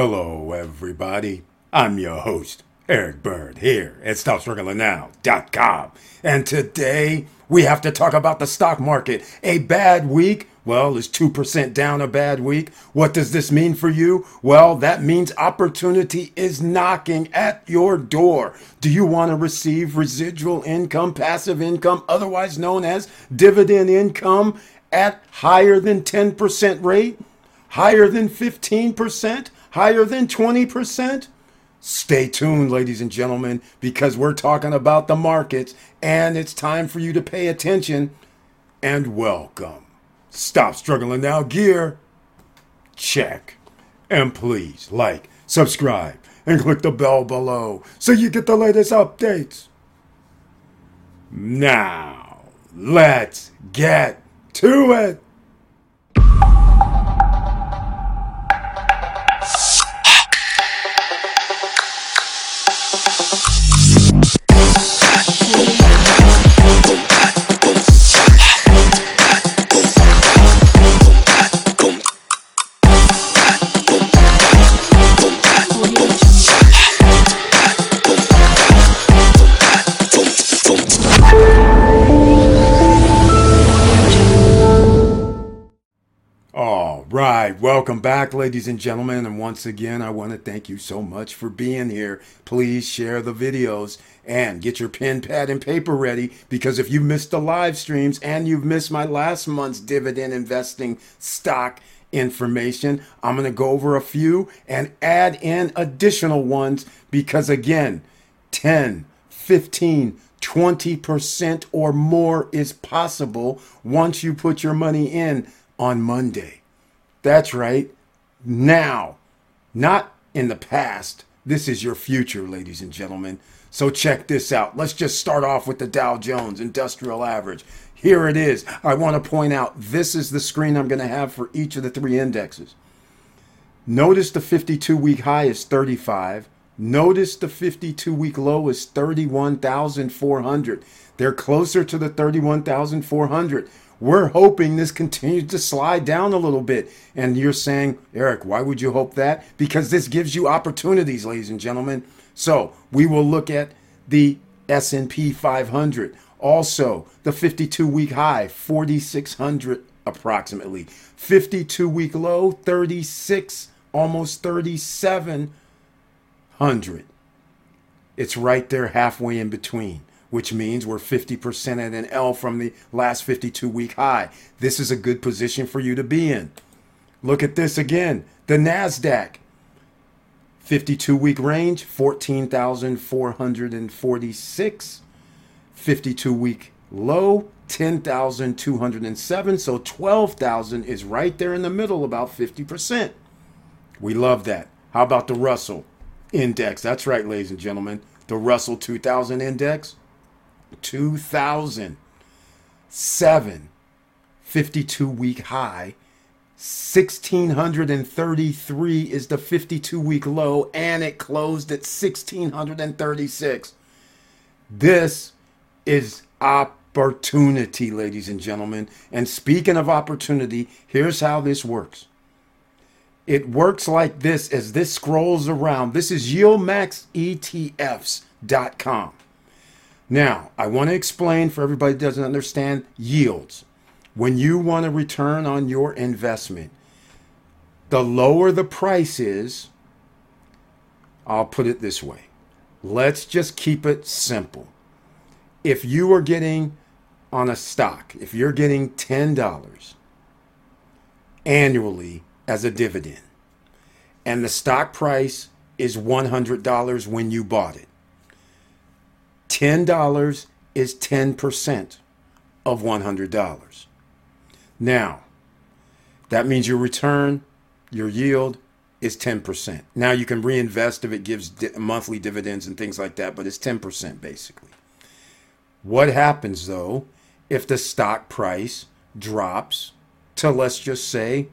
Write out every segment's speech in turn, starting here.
Hello, everybody. I'm your host, Eric Bird, here at StopStrugglingNow.com. And today we have to talk about the stock market. A bad week? Well, is 2% down a bad week? What does this mean for you? Well, that means opportunity is knocking at your door. Do you want to receive residual income, passive income, otherwise known as dividend income at higher than 10% rate? Higher than 15%? Higher than 20%? Stay tuned, ladies and gentlemen, because we're talking about the markets and it's time for you to pay attention and welcome. Stop struggling now, gear. Check. And please like, subscribe, and click the bell below so you get the latest updates. Now, let's get to it. Right, welcome back, ladies and gentlemen. And once again, I want to thank you so much for being here. Please share the videos and get your pen, pad, and paper ready because if you missed the live streams and you've missed my last month's dividend investing stock information, I'm going to go over a few and add in additional ones because, again, 10, 15, 20% or more is possible once you put your money in on Monday. That's right. Now, not in the past. This is your future, ladies and gentlemen. So check this out. Let's just start off with the Dow Jones Industrial Average. Here it is. I want to point out this is the screen I'm going to have for each of the three indexes. Notice the 52 week high is 35. Notice the 52 week low is 31,400. They're closer to the 31,400. We're hoping this continues to slide down a little bit. And you're saying, Eric, why would you hope that? Because this gives you opportunities, ladies and gentlemen. So we will look at the S&P 500. Also, the 52 week high, 4,600 approximately. 52 week low, 36, almost 3,700. It's right there halfway in between which means we're 50% at an L from the last 52 week high. This is a good position for you to be in. Look at this again the NASDAQ. 52 week range, 14,446. 52 week low, 10,207. So 12,000 is right there in the middle, about 50%. We love that. How about the Russell index? That's right, ladies and gentlemen. The Russell 2000 index, 2007 52 week high. 1633 is the 52 week low and it closed at 1636 this is opportunity ladies and gentlemen. And speaking of opportunity here's how this works. It works like this as this scrolls around. This is yieldmaxetfs.com now, I want to explain for everybody that doesn't understand yields. When you want to return on your investment, the lower the price is, I'll put it this way. Let's just keep it simple. If you are getting on a stock, if you're getting $10 annually as a dividend, and the stock price is $100 when you bought it, $10 is 10% of $100. Now, that means your return, your yield is 10%. Now you can reinvest if it gives di- monthly dividends and things like that, but it's 10% basically. What happens though if the stock price drops to, let's just say,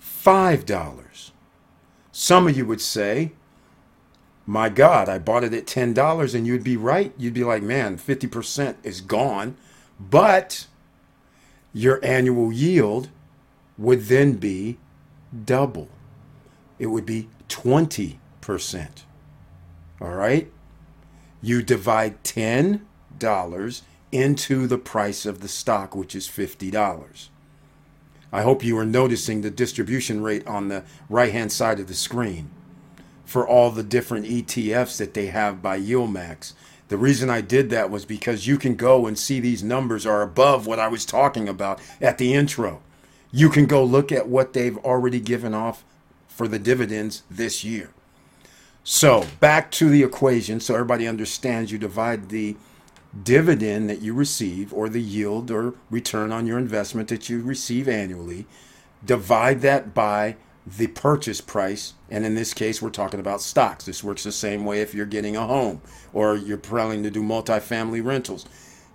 $5? Some of you would say, my God, I bought it at $10 and you'd be right. You'd be like, man, 50% is gone. But your annual yield would then be double. it would be 20%. All right? You divide $10 into the price of the stock, which is $50. I hope you are noticing the distribution rate on the right hand side of the screen for all the different ETFs that they have by YieldMax. The reason I did that was because you can go and see these numbers are above what I was talking about at the intro. You can go look at what they've already given off for the dividends this year. So, back to the equation so everybody understands you divide the dividend that you receive or the yield or return on your investment that you receive annually, divide that by the purchase price. And in this case, we're talking about stocks. This works the same way if you're getting a home or you're planning to do multifamily rentals.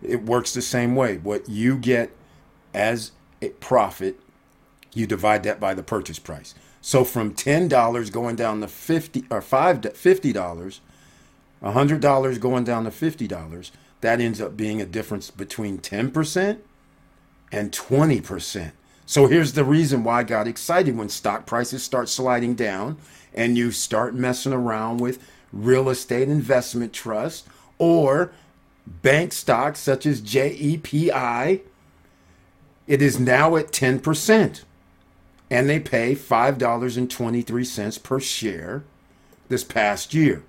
It works the same way. What you get as a profit, you divide that by the purchase price. So from $10 going down to 50 or 5 $50, $100 going down to $50, that ends up being a difference between 10% and 20%. So here's the reason why I got excited when stock prices start sliding down and you start messing around with real estate investment trust or bank stocks such as JEPI. It is now at 10% and they pay $5.23 per share this past year.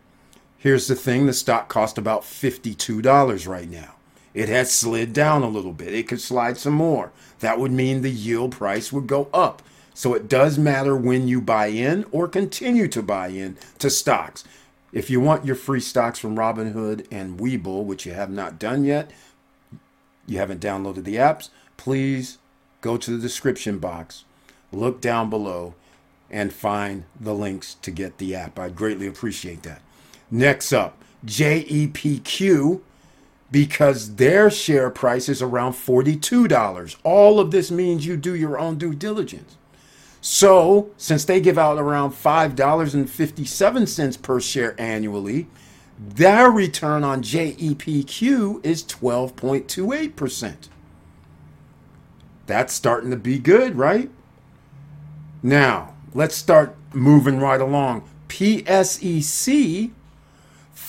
Here's the thing the stock cost about $52 right now. It has slid down a little bit. It could slide some more. That would mean the yield price would go up. So it does matter when you buy in or continue to buy in to stocks. If you want your free stocks from Robinhood and Webull, which you have not done yet, you haven't downloaded the apps, please go to the description box, look down below, and find the links to get the app. I'd greatly appreciate that. Next up, JEPQ, because their share price is around $42. All of this means you do your own due diligence. So, since they give out around $5.57 per share annually, their return on JEPQ is 12.28%. That's starting to be good, right? Now, let's start moving right along. PSEC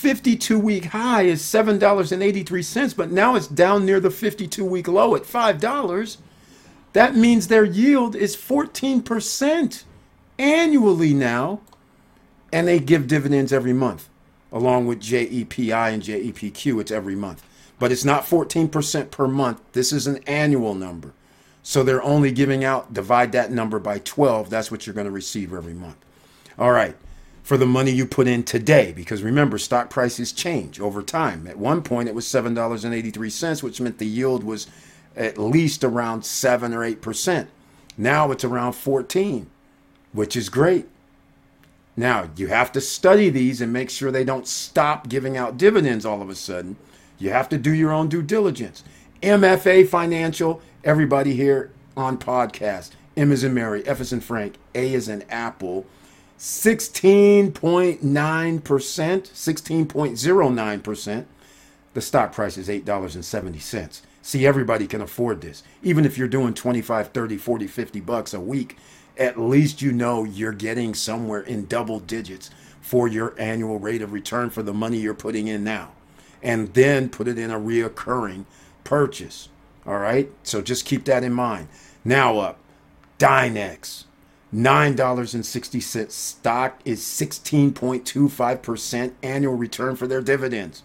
52 week high is $7.83, but now it's down near the 52 week low at $5. That means their yield is 14% annually now, and they give dividends every month, along with JEPI and JEPQ. It's every month, but it's not 14% per month. This is an annual number. So they're only giving out, divide that number by 12. That's what you're going to receive every month. All right for the money you put in today. Because remember, stock prices change over time. At one point, it was $7.83, which meant the yield was at least around 7 or 8%. Now it's around 14, which is great. Now, you have to study these and make sure they don't stop giving out dividends all of a sudden. You have to do your own due diligence. MFA Financial, everybody here on podcast. M is in Mary, F is in Frank, A is in Apple. 16.9%, 16.09%. The stock price is $8.70. See, everybody can afford this. Even if you're doing 25, 30, 40, 50 bucks a week, at least you know you're getting somewhere in double digits for your annual rate of return for the money you're putting in now. And then put it in a reoccurring purchase. All right? So just keep that in mind. Now up, Dynex. $9.60 stock is 16.25% annual return for their dividends.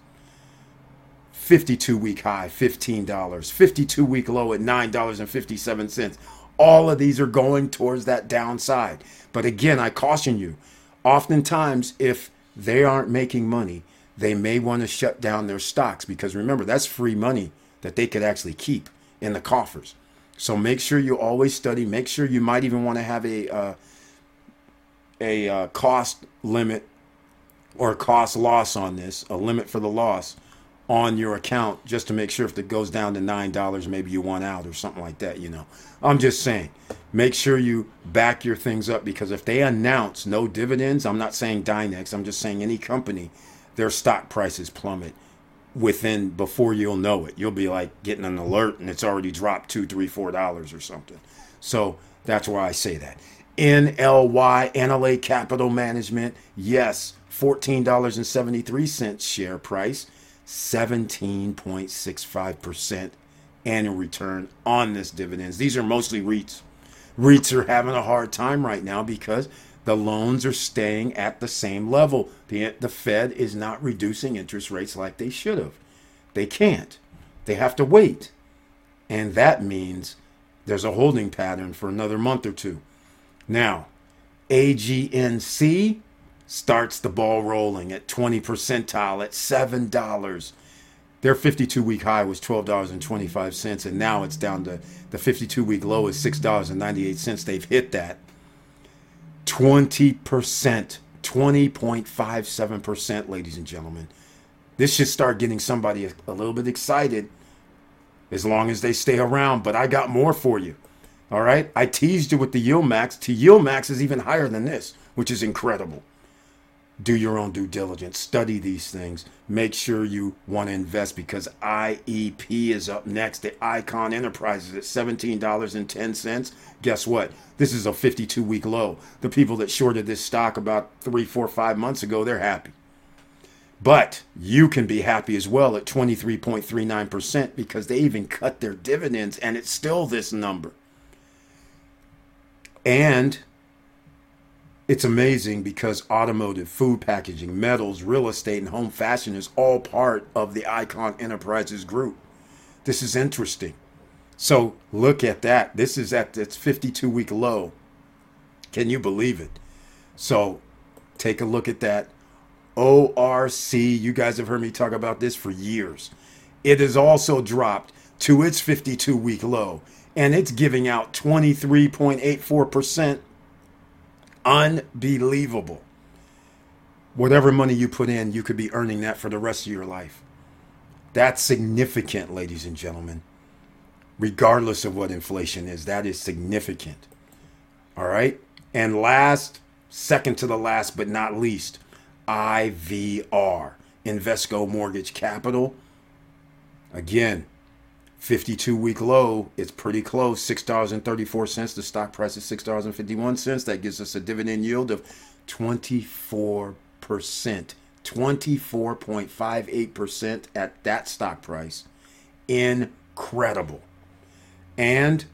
52 week high, $15. 52 week low at $9.57. All of these are going towards that downside. But again, I caution you oftentimes, if they aren't making money, they may want to shut down their stocks because remember, that's free money that they could actually keep in the coffers. So make sure you always study. Make sure you might even want to have a uh, a uh, cost limit or cost loss on this, a limit for the loss on your account, just to make sure if it goes down to nine dollars, maybe you want out or something like that. You know, I'm just saying. Make sure you back your things up because if they announce no dividends, I'm not saying Dynex. I'm just saying any company, their stock prices plummet within before you'll know it. You'll be like getting an alert and it's already dropped two, three, four dollars or something. So that's why I say that. NLY, Annaly Capital Management, yes, $14.73 share price, 17.65% annual return on this dividends. These are mostly REITs. REITs are having a hard time right now because the loans are staying at the same level. The, the Fed is not reducing interest rates like they should have. They can't. They have to wait. And that means there's a holding pattern for another month or two. Now, AGNC starts the ball rolling at 20 percentile at $7. Their 52 week high was $12.25, and now it's down to the 52 week low is $6.98. They've hit that. 20%, 20.57%, ladies and gentlemen. This should start getting somebody a, little bit excited as long as they stay around. But I got more for you. All right. I teased you with the yield max. To yield max is even higher than this, which is incredible. Do your own due diligence. Study these things. Make sure you want to invest because IEP is up next. The Icahn Enterprises at $17.10. Guess what? This is a 52 week low. The people that shorted this stock about three, four, five months ago, they're happy. But you can be happy as well at 23.39% because they even cut their dividends and it's still this number. And it's amazing because automotive, food packaging, metals, real estate, and home fashion is all part of the Icahn Enterprises group. This is interesting. So look at that. This is at its 52 week low. Can you believe it? So take a look at that. ORC, you guys have heard me talk about this for years. It has also dropped to its 52 week low and it's giving out 23.84%. Unbelievable. Whatever money you put in, you could be earning that for the rest of your life. That's significant, ladies and gentlemen. Regardless of what inflation is, that is significant. All right. And last, second to the last, but not least, IVR, Invesco Mortgage Capital. Again, 52 week low, it's pretty close, $6.34. The stock price is $6.51. That gives us a dividend yield of 24%. 24.58% at that stock price. Incredible. And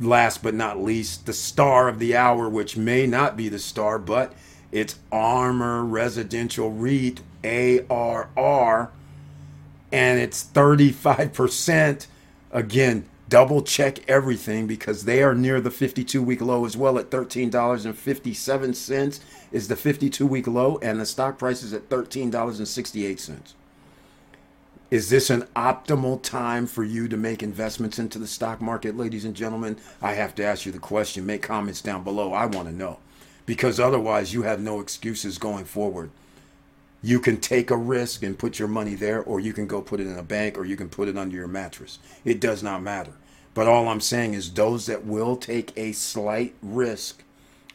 last but not least, the star of the hour, which may not be the star, but it's ARMOUR Residential REIT, ARR, and it's 35%. Again, double check everything because they are near the 52 week low as well at $13.57 is the 52 week low and the stock price is at $13.68 is this an optimal time for you to make investments into the stock market ladies and gentlemen? I have to ask you the question. Make comments down below. I want to know. Because otherwise you have no excuses going forward. You can take a risk and put your money there, or you can go put it in a bank, or you can put it under your mattress. It does not matter. But all I'm saying is those that will take a slight risk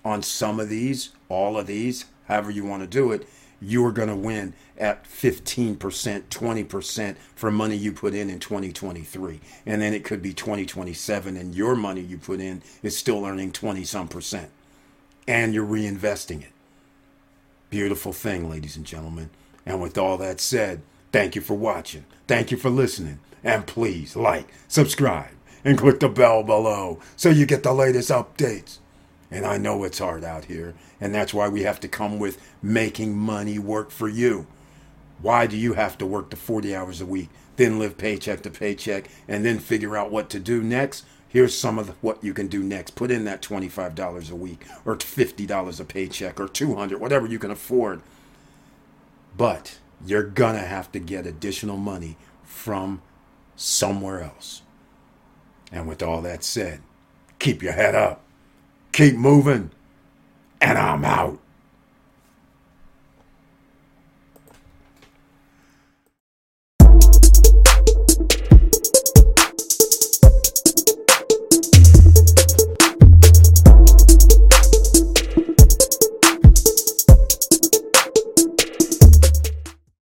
on some of these, all of these, however you want to do it, you are going to win at 15%, 20% for money you put in in 2023. And then it could be 2027 and your money you put in is still earning 20 some percent and you're reinvesting it. Beautiful thing, ladies and gentlemen. And with all that said, thank you for watching. Thank you for listening. And please like, subscribe, and click the bell below so you get the latest updates. And I know it's hard out here, and that's why we have to come with making money work for you. Why do you have to work the 40 hours a week, then live paycheck to paycheck, and then figure out what to do next? Here's some of the, what you can do next. Put in that $25 a week or $50 a paycheck or 200, whatever you can afford. But you're going to have to get additional money from somewhere else. And with all that said, keep your head up, keep moving, and I'm out.